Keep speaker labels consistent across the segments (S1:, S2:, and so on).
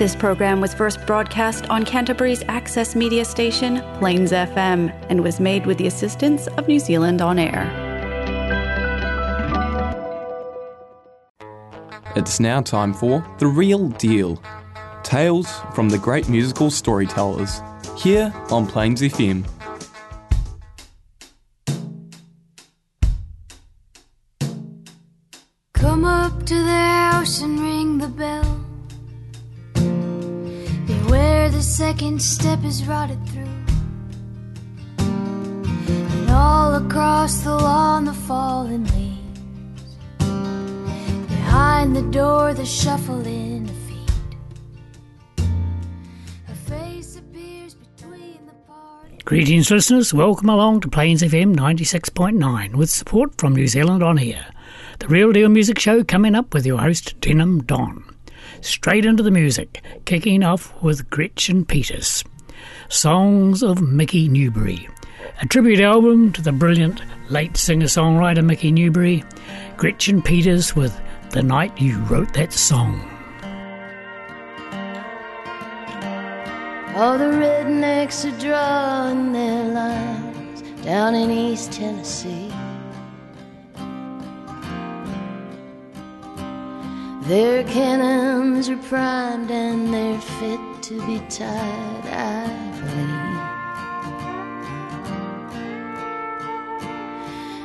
S1: This program was first broadcast on Canterbury's access media station, Plains FM, and was made with the assistance of New Zealand On Air.
S2: It's now time for The Real Deal Tales from the great musical storytellers, here on Plains FM.
S3: Rotted through. And all across the lawn the fallen leaves. Behind the door the shuffling of feet. A face appears between the.
S4: Greetings, listeners. Welcome along to Plains FM 96.9 with support from New Zealand On Air. The Real Deal Music Show coming up with your host, Denim Don. Straight into the music, kicking off with Gretchen Peters. Songs of Mickey Newbury. A tribute album to the brilliant late singer songwriter Mickey Newbury. Gretchen Peters with The Night You Wrote That Song.
S3: All the rednecks are drawing their lines down in East Tennessee. Their cannons are primed and they're fit to be tied, I believe.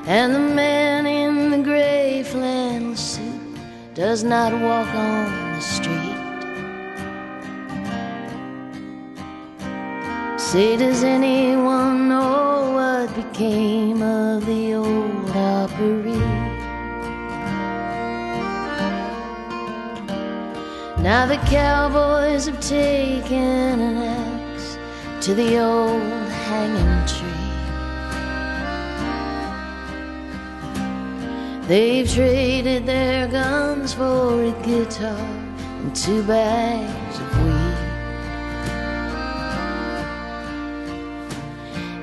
S3: And the man in the gray flannel suit does not walk on the street. Say, does anyone know what became of the old Opry? Now the cowboys have taken an axe to the old hanging tree. They've traded their guns for a guitar and two bags of weed.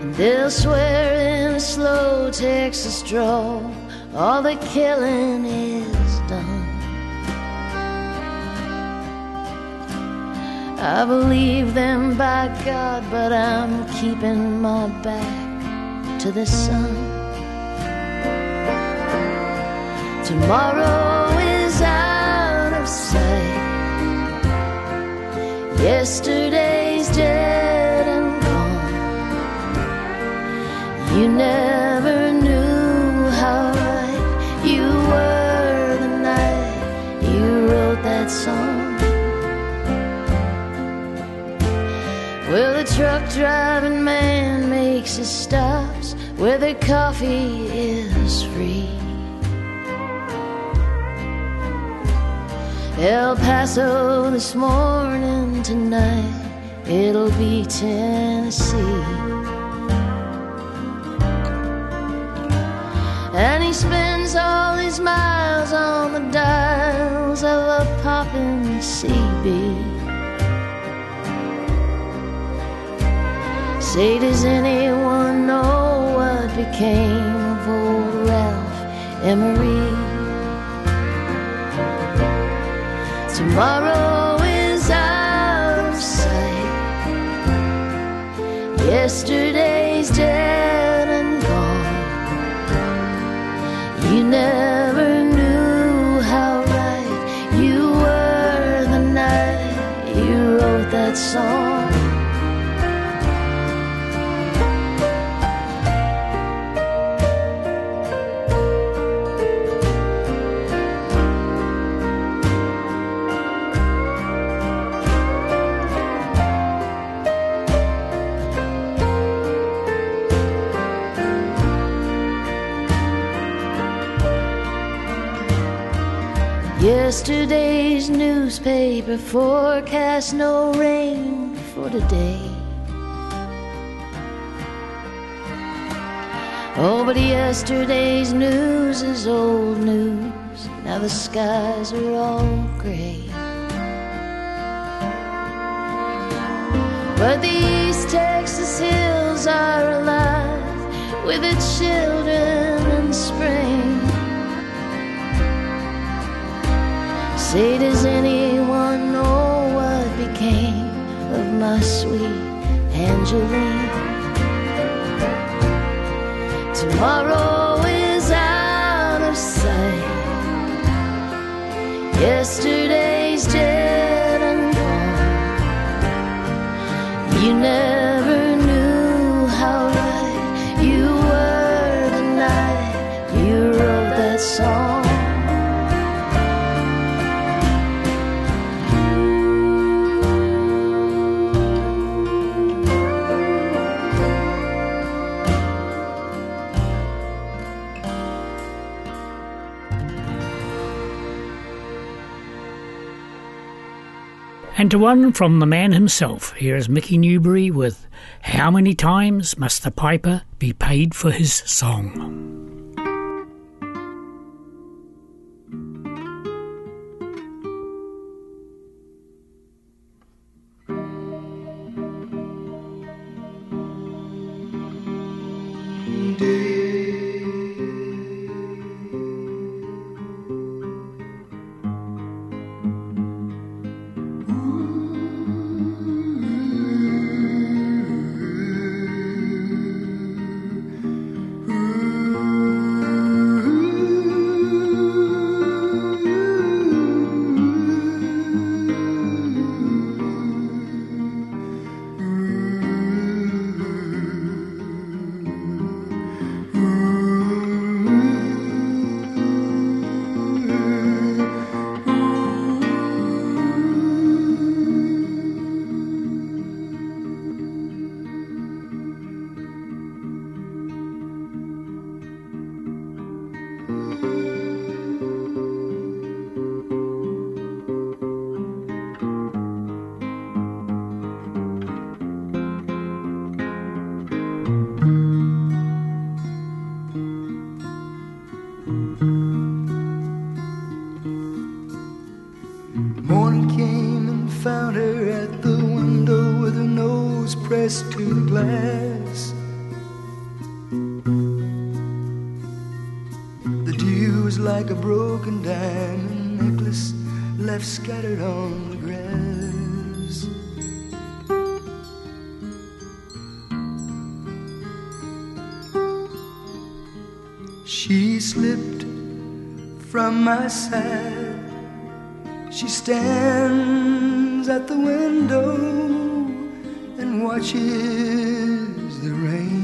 S3: And they'll swear in a slow Texas drawl all the killing is I believe them by God, but I'm keeping my back to the sun. Tomorrow is out of sight. Yesterday's dead and gone. You never truck driving man makes his stops where the coffee is free. El Paso this morning, tonight, it'll be Tennessee. And he spends all his miles on the dials of a poppin' CB. Say, does anyone know what became of old Ralph Emery? Tomorrow is out of sight. Yesterday's dead and gone. You never Yesterday's newspaper forecast no rain for today. Oh, but yesterday's news is old news. Now the skies are all gray. But the East Texas hills are alive with its children and spring. Say, does anyone know what became of my sweet Angeline. Tomorrow is out of sight. Yesterday's dead and gone. You never
S4: to one from the man himself, here is Mickey Newbury with How Many Times Must the Piper Be Paid for His Song?
S5: Scattered on the grass. She slipped from my side. She stands at the window and watches the rain.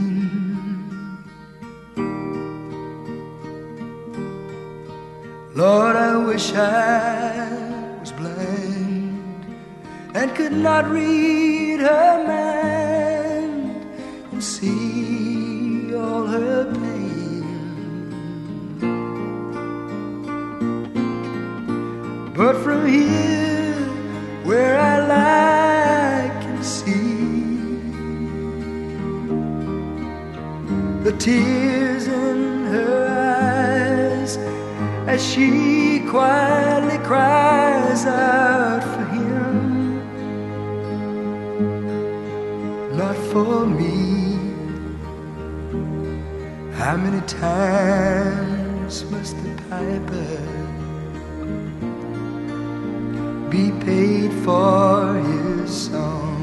S5: Lord, I wish I not read her many times must the piper? be paid for his song.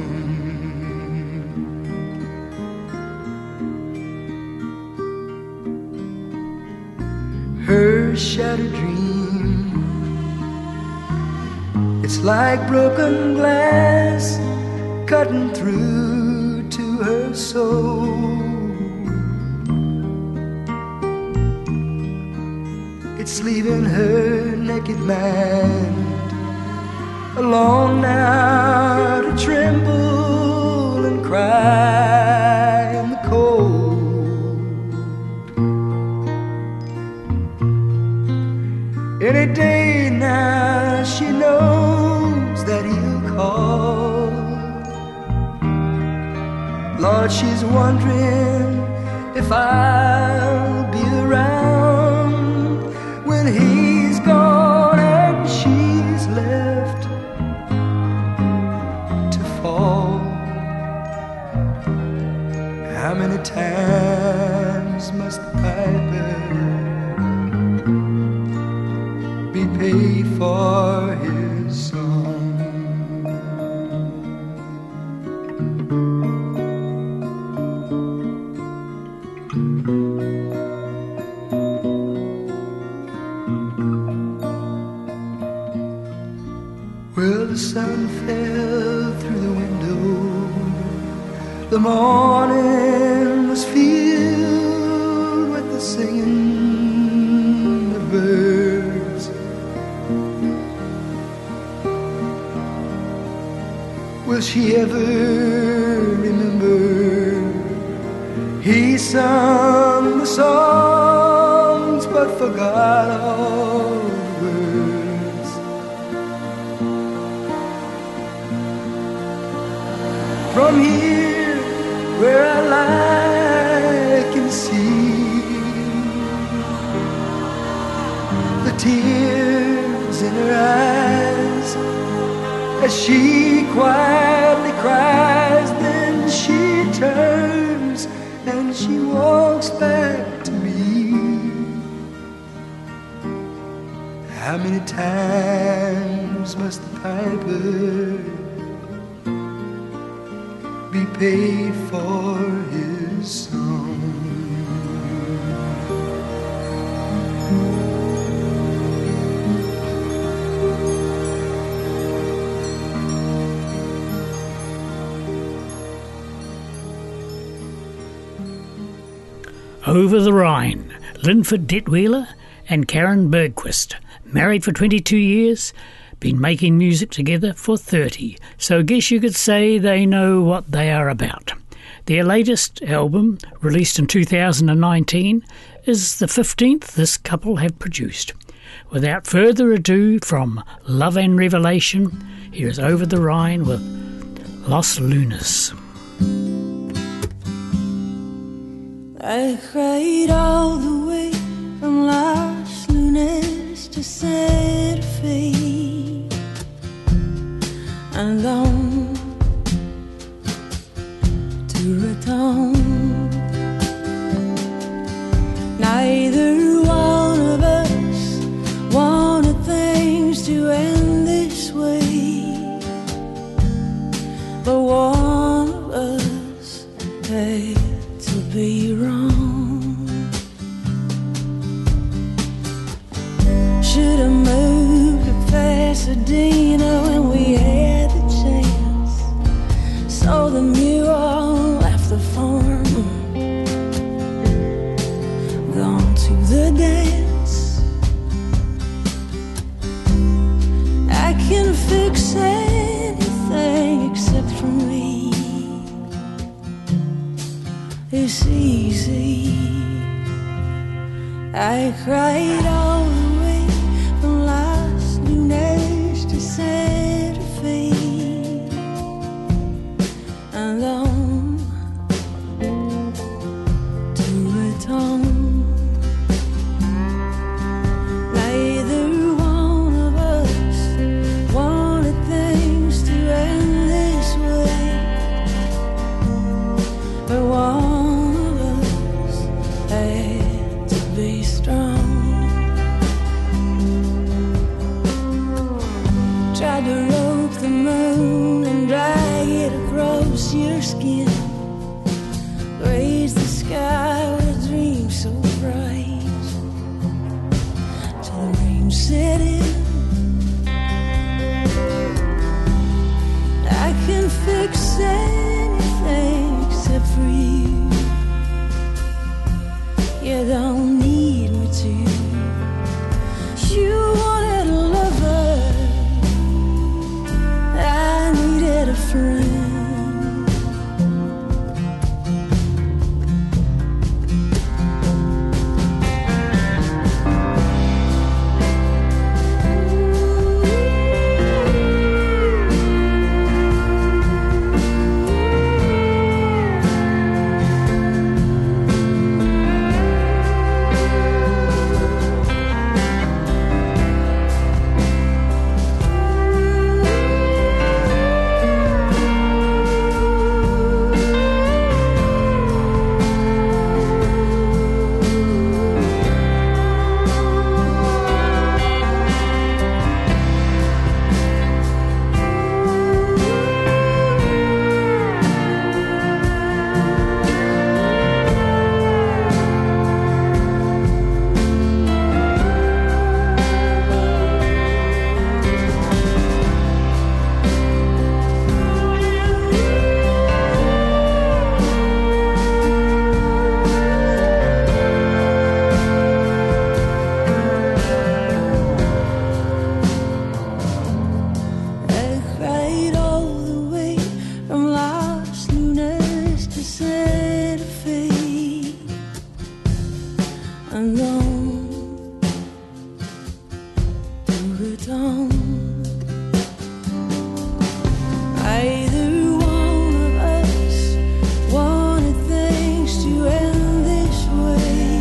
S5: Her shattered dream, it's like broken glass cutting through to her soul. Leaving her naked mind alone now to tremble and cry in the cold. Any day now she knows that he'll call. Lord, she's wondering if I'll morning was filled with the singing of birds. Will she ever remember? He sung the songs but forgot all the words. From here, eyes as she quietly cries. Then she turns and she walks back to me. How many times must the piper be paid for
S4: Over the Rhine, Linford Detweiler and Karin Bergquist, married for 22 years, been making music together for 30, so guess you could say they know what they are about. Their latest album, released in 2019, is the 15th this couple have produced. Without further ado, from Love and Revelation, here is Over the Rhine with Los Lunas.
S6: I cried all the way from alone one of us wanted things to end this way,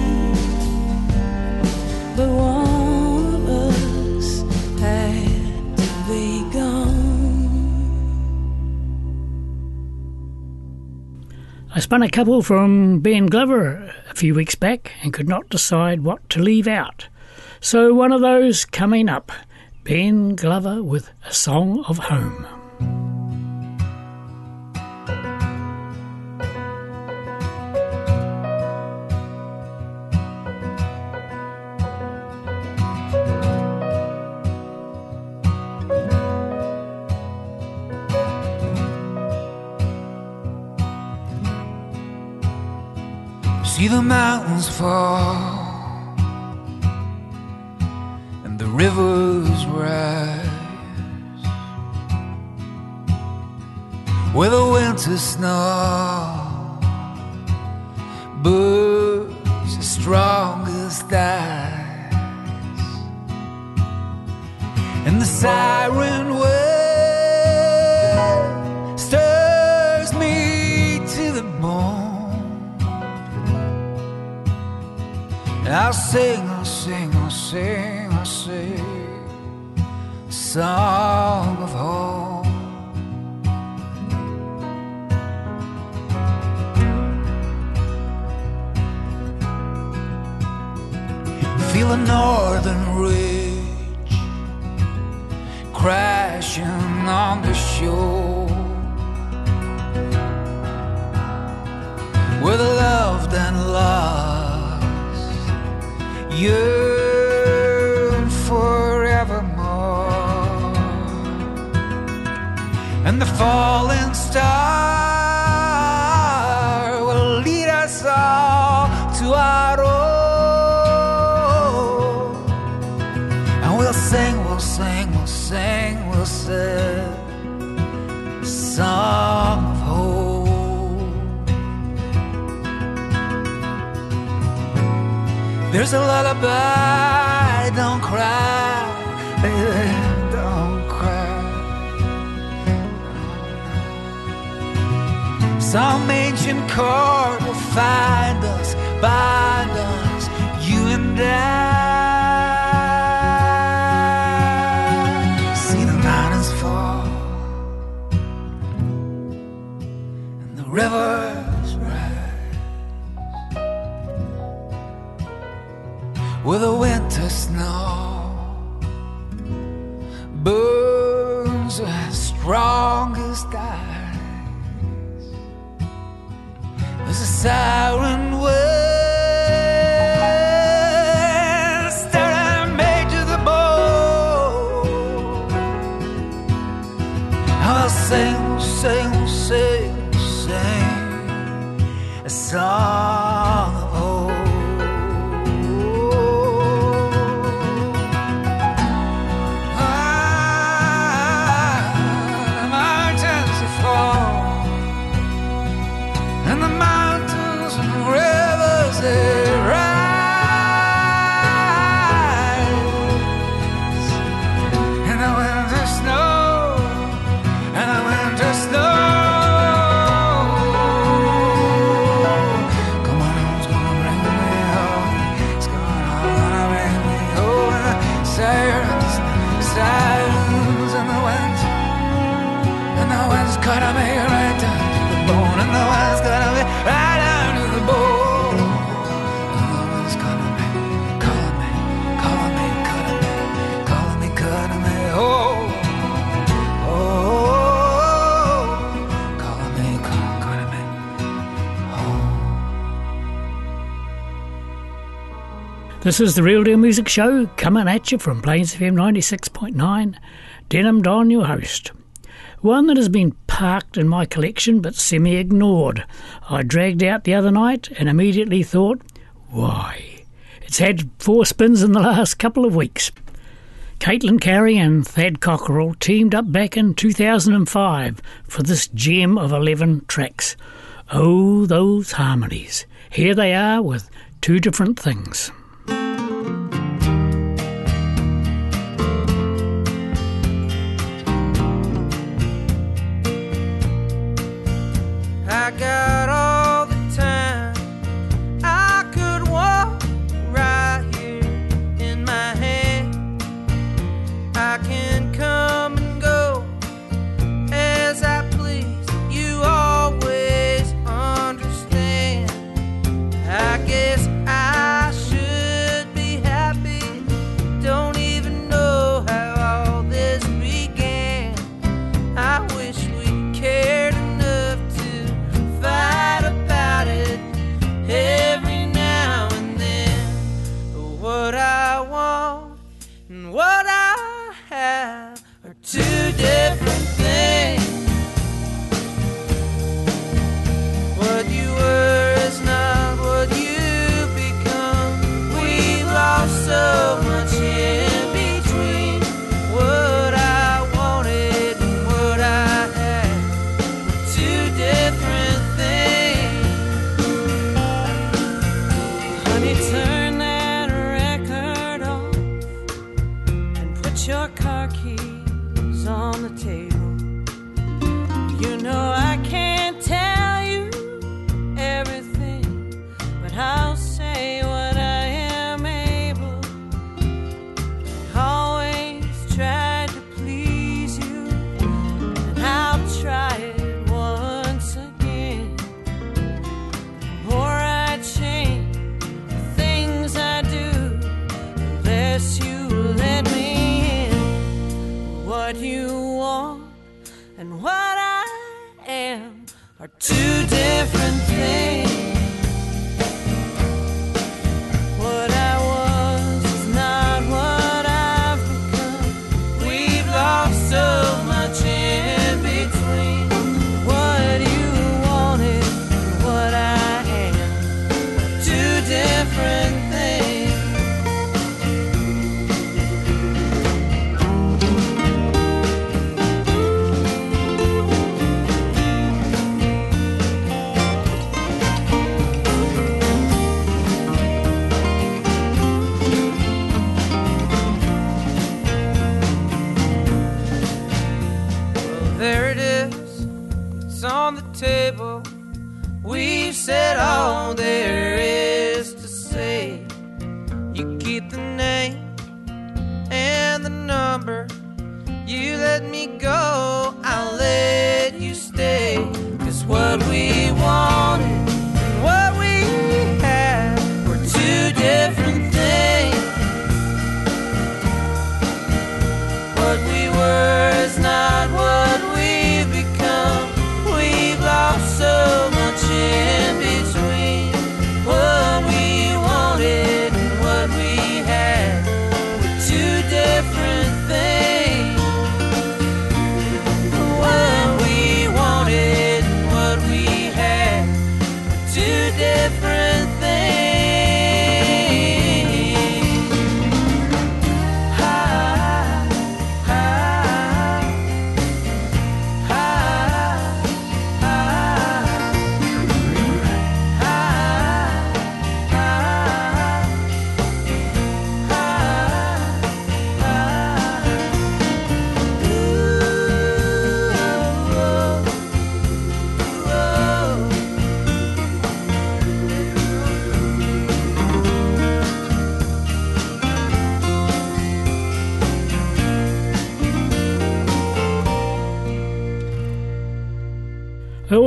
S6: but one of us had to be gone. I
S4: spun a couple from Ben Glover a few weeks back and could not decide what to leave out. So one of those coming up Ben Glover with A Song of Home.
S7: The mountains fall and the rivers rise. Where the winter snow burns as strong as dies and the siren wind I'll sing, I'll sing, I'll sing, I'll sing a song of home. Feel a northern ridge crashing on the shore where the loved and lost yearn forevermore, and the falling star There's a lullaby, don't cry, baby, don't cry. Some ancient chord will find us, bind us, you and I. See the mountains fall and the rivers with a
S4: This is the Real Deal Music Show coming at you from Plains FM 96.9. Denim Don, your host. One that has been parked in my collection but semi ignored. I dragged out the other night and immediately thought, why? It's had four spins in the last couple of weeks. Caitlin Cary and Thad Cockrell teamed up back in 2005 for this gem of 11 tracks. Oh, those harmonies. Here they are with two different things.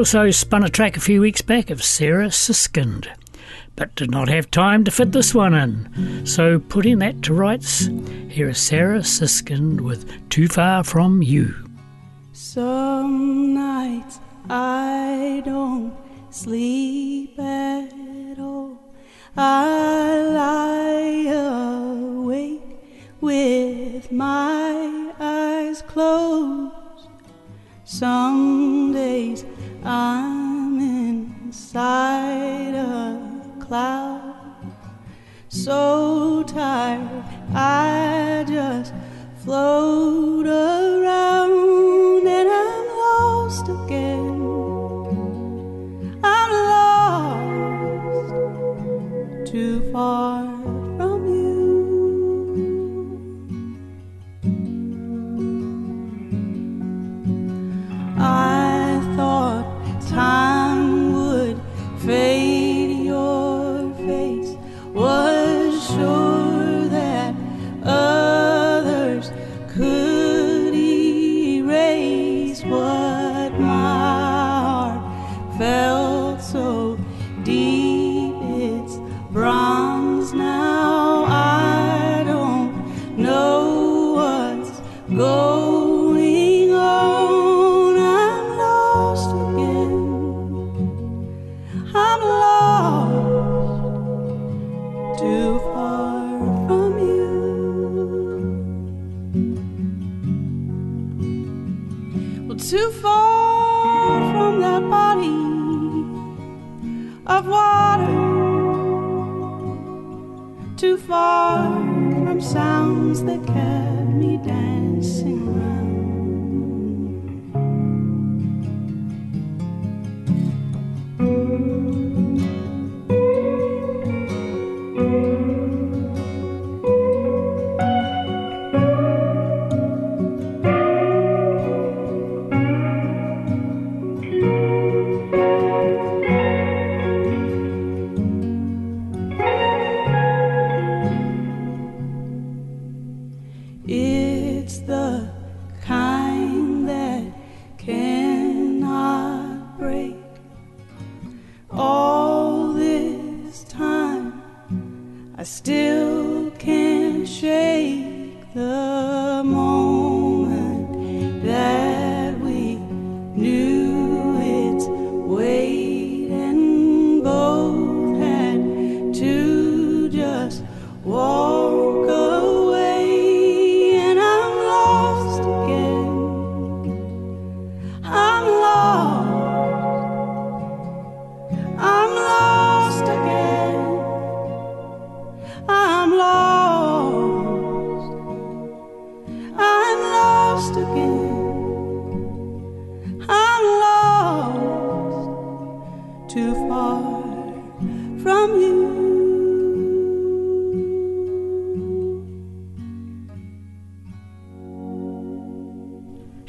S4: also spun a track a few weeks back of Sarah Siskind, but did not have time to fit this one in. So, putting that to rights, here is Sarah Siskind with Too Far From You.
S8: Some nights I don't sleep at all. I lie awake with my eyes closed. Some days I'm inside a cloud, so tired I just float around and I'm lost again. I'm lost too far from you. I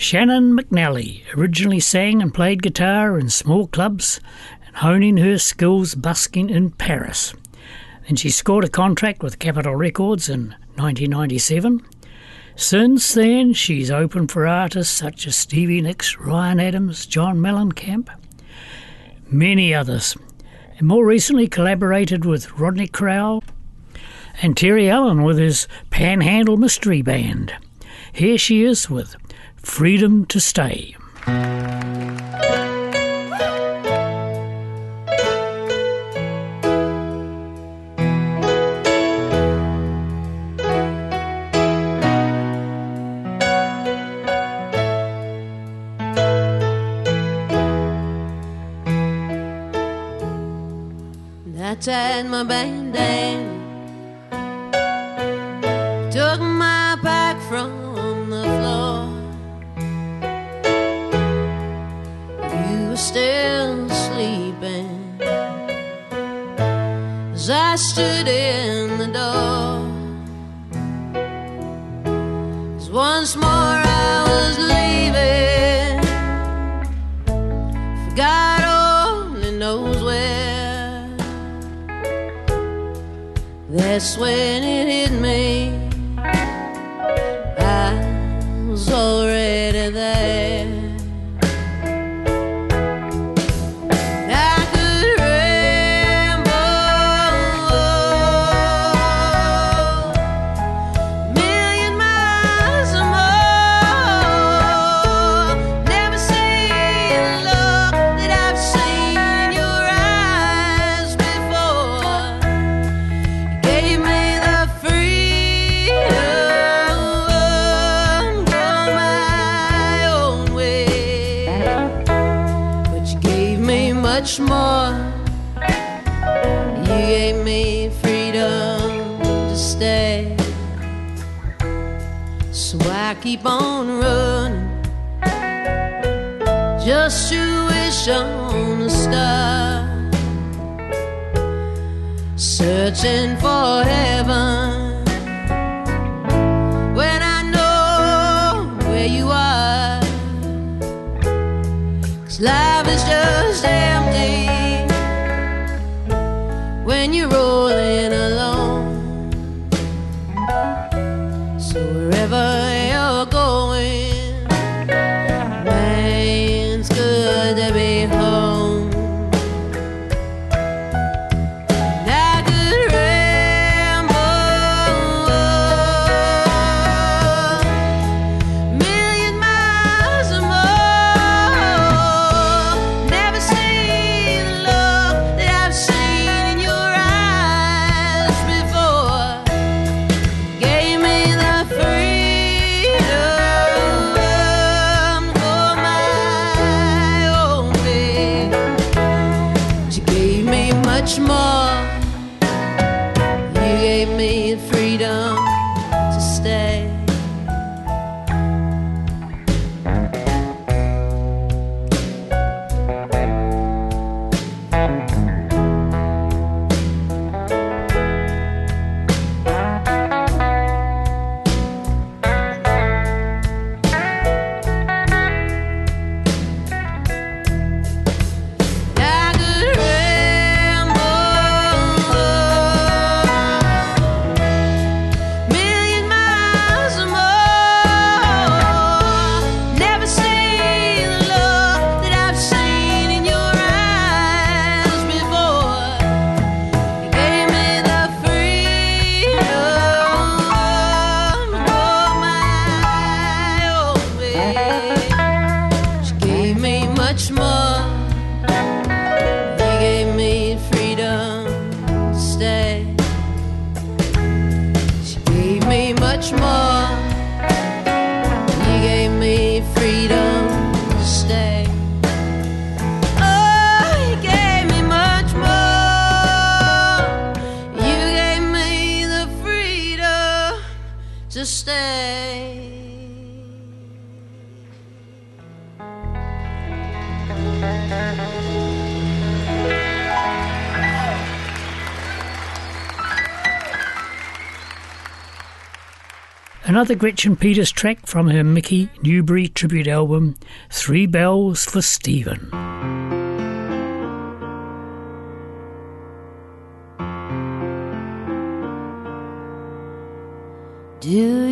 S4: Shannon McNally originally sang and played guitar in small clubs and honing her skills busking in Paris. Then she scored a contract with Capitol Records in 1997. Since then, she's opened for artists such as Stevie Nicks, Ryan Adams, John Mellencamp, many others, and more recently collaborated with Rodney Crowell and Terry Allen with his Panhandle Mystery Band. Here she is with Freedom to Stay.
S9: I tied my bandana, stood in the door. 'Cause once more I was leaving, For God only knows where. That's when it hit me. Keep on running. Just to wish on a star searching for heaven
S4: Another Gretchen Peters track from her Mickey Newbury tribute album, Three Bells for Stephen.
S3: Do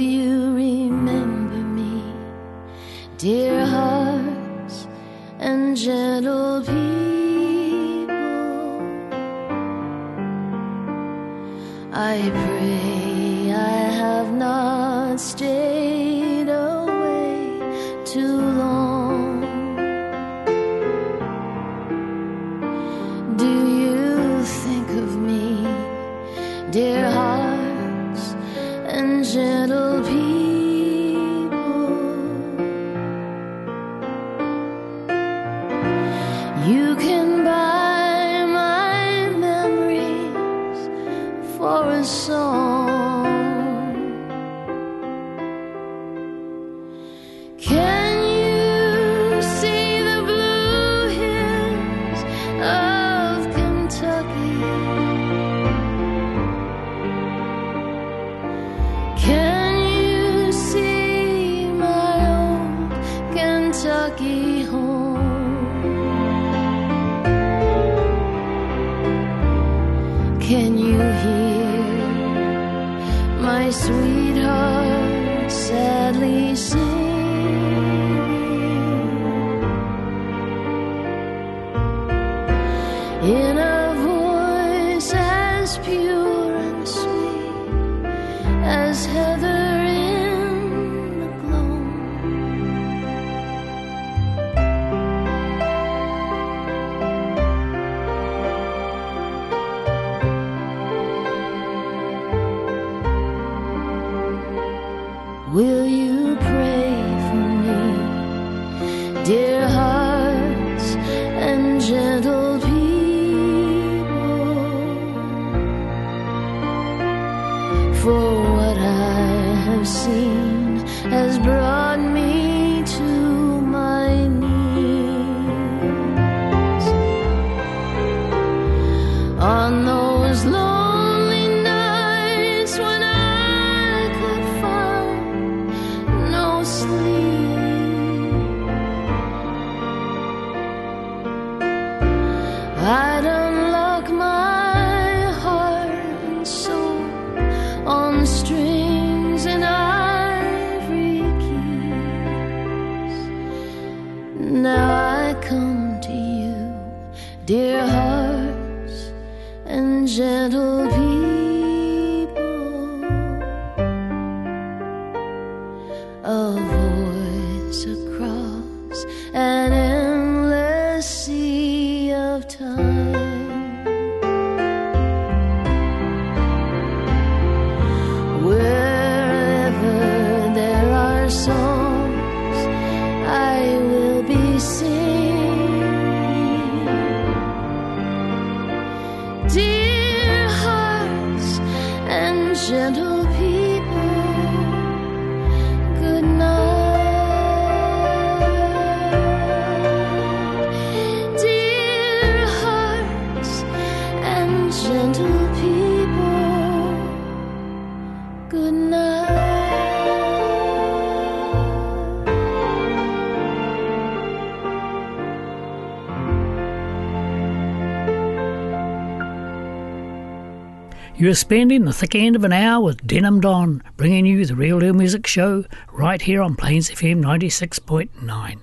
S3: You are
S4: spending the thick end of an hour with Denim Don, bringing you the Real Deal Music Show right here on Plains FM 96.9.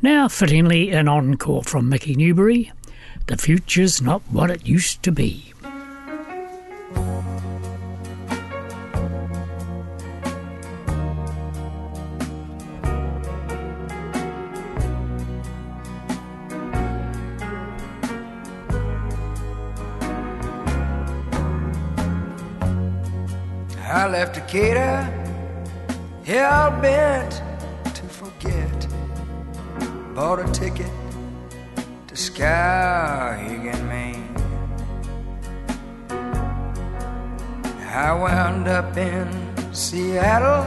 S4: Now, fittingly, an encore from Mickey Newbury The Future's Not What It Used to Be.
S7: Decatur, hell bent to forget. Bought a ticket to Skowhegan, Maine. I wound up in Seattle,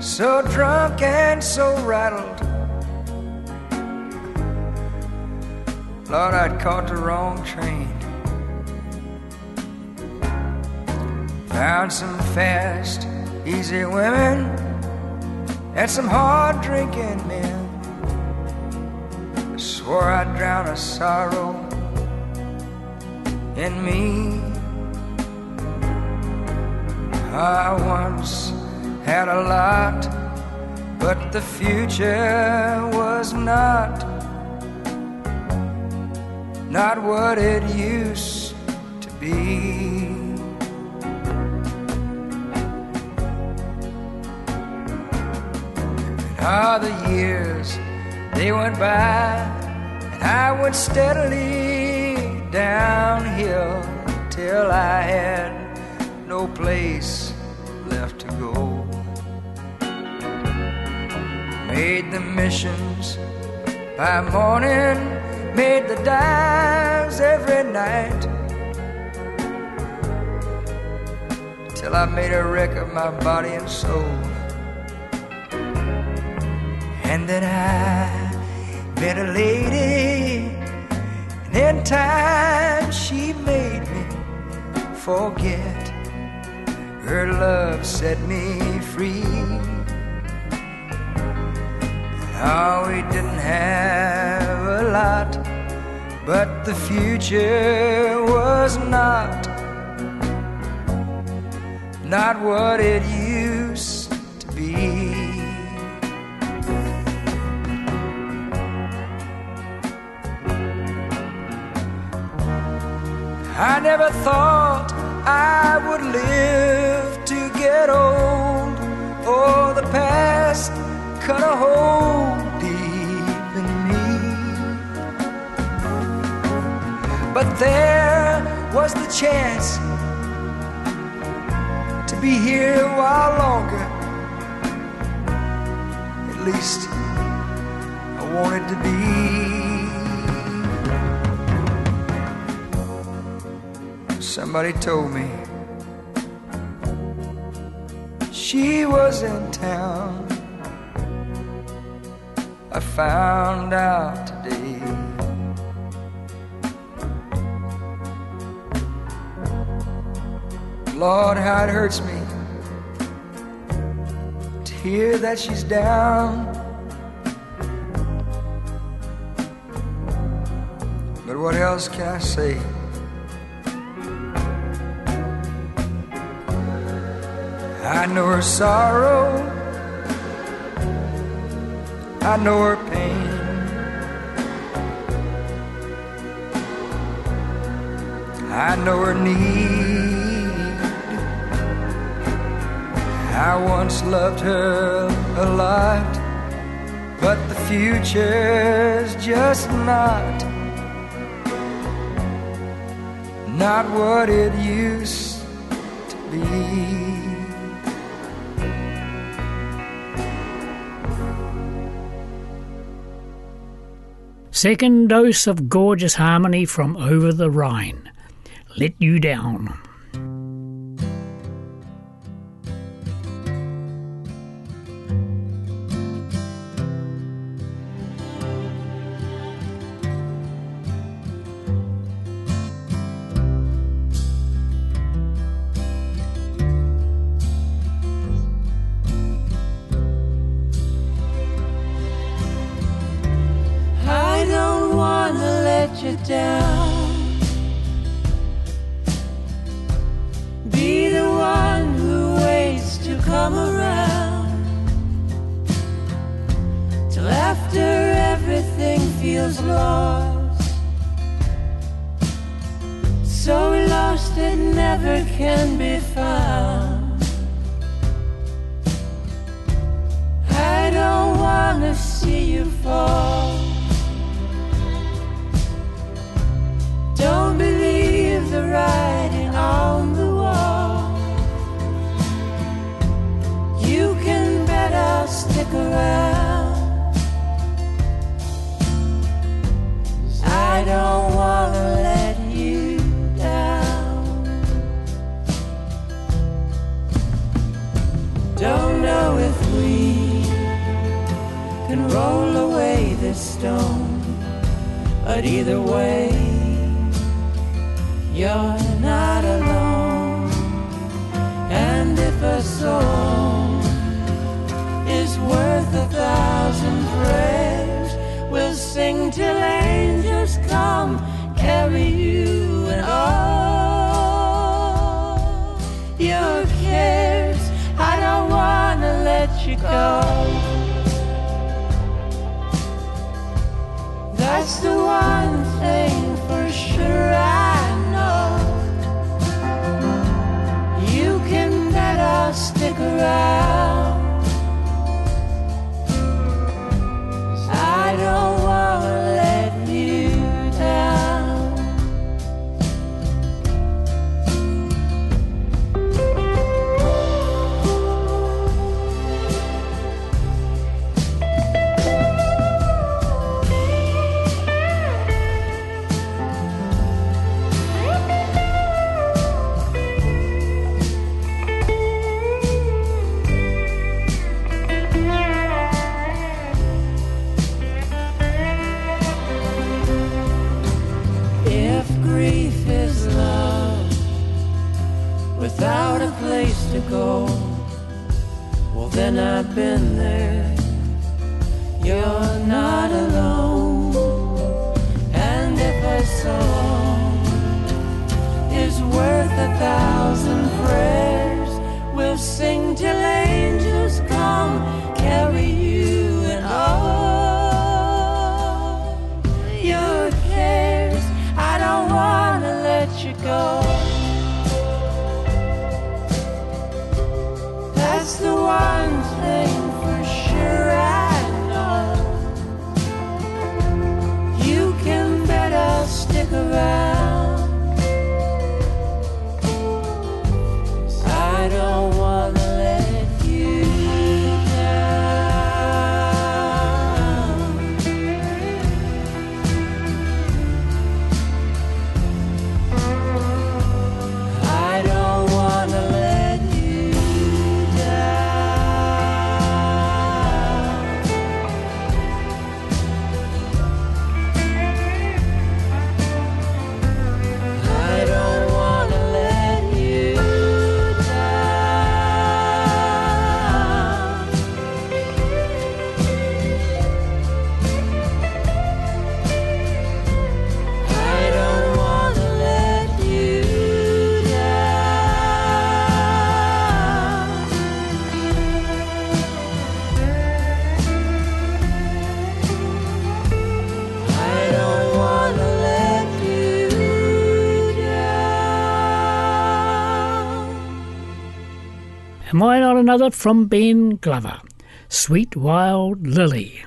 S7: so drunk and so rattled. Thought I'd caught the wrong train. Found some fast
S5: easy women, and some hard drinking men. I swore I'd drown a sorrow in me. I once had a lot, but the future was not not what it used to be. All the years they went by, and I went steadily downhill till I had no place left to go. Made the missions by morning, made the dives every night. Till I made a wreck of my body and soul. And then I met a lady, and in time she made me forget. Her love set me free. Oh, we didn't have a lot, but the future was not not what it used to be. I never thought I would live to get old. Oh, the past cut a hole deep in me. But there was the chance to be here a while longer. At least I wanted to be. Somebody told me she was in town. I found out today. Lord, how it hurts me to hear that she's down. But what else can I say? I know her sorrow, I know her pain. I know her need. I once loved her a lot, but the future's just not, not what it used to be.
S4: Second dose of gorgeous harmony from Over the Rhine. Let You Down.
S6: You down. You go. That's the one thing for sure I know. You can bet I'll stick around. Then I've been there. You're not alone. And if a song is worth a thousand prayers, we'll sing till angels come, carry you and all your cares. I don't wanna let you go. That's the one around.
S4: Am I not another from Ben Glover? Sweet Wild Lily.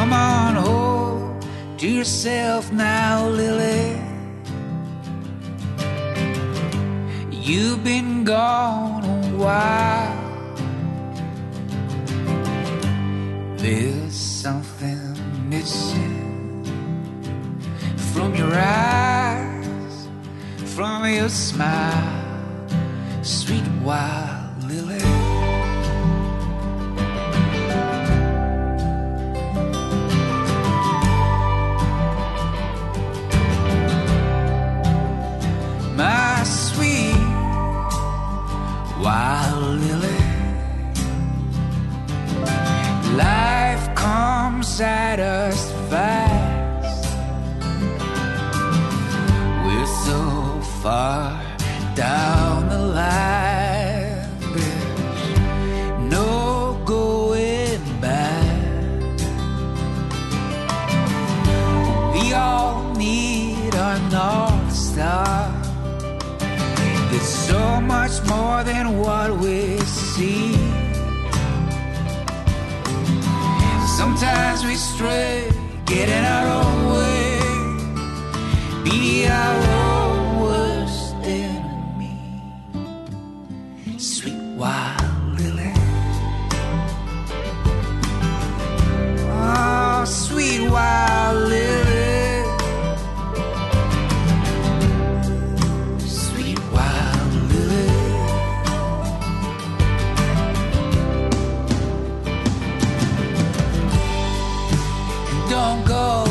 S7: Come on, hold to yourself now, Lily. You've been gone a while. There's something missing from your eyes, from your smile, sweet wild at us fast. We're so far Sometimes we stray, get in our own way, be our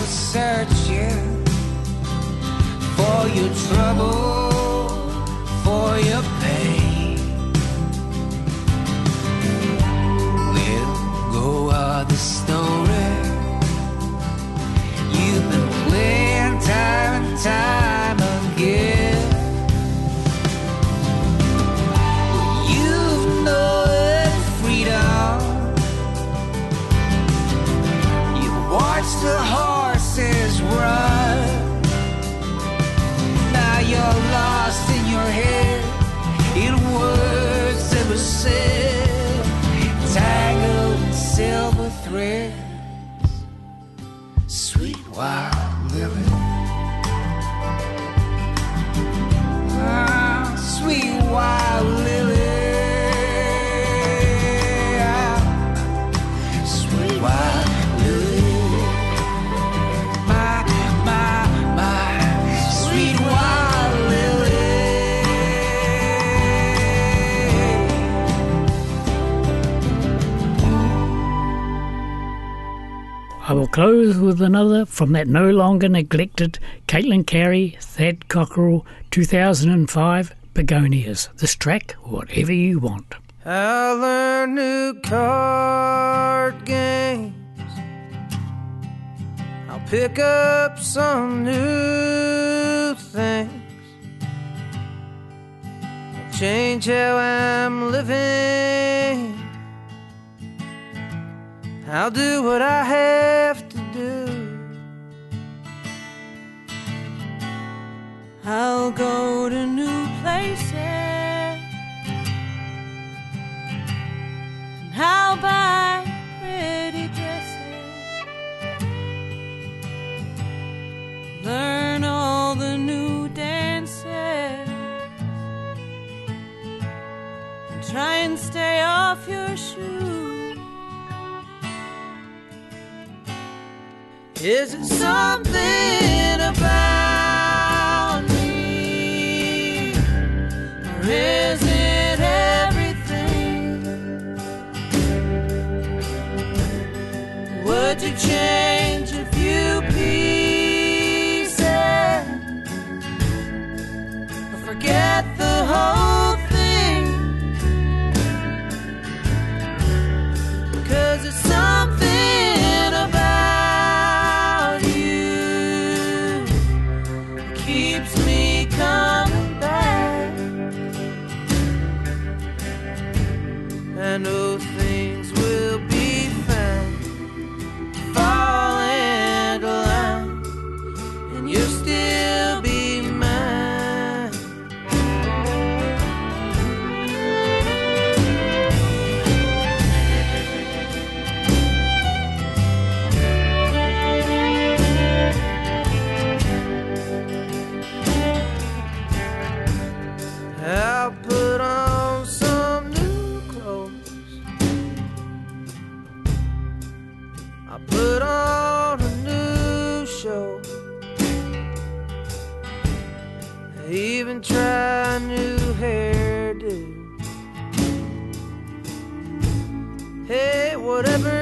S10: Searching for your trouble, for your pain. Let go of the
S7: stone. close with another from that no longer neglected Caitlin Cary, Thad Cockrell, 2005 Begonias. This track, whatever you want.
S11: I learned new card games. I'll pick up some new things. I'll change how I'm living I'll do what I have to do.
S6: I'll go to New
S11: Is it something? I put on a new show. I even try a new hairdo. Hey, whatever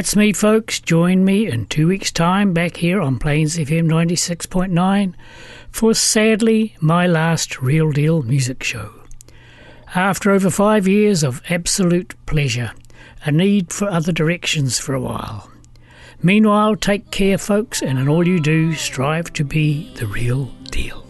S6: That's me,
S4: folks. Join me in two weeks' time back here on Plains FM 96.9 for sadly my last real deal music show. After over five years of absolute pleasure, a need for other directions for a while. Meanwhile, take care, folks, and in all you do, strive to be the real deal.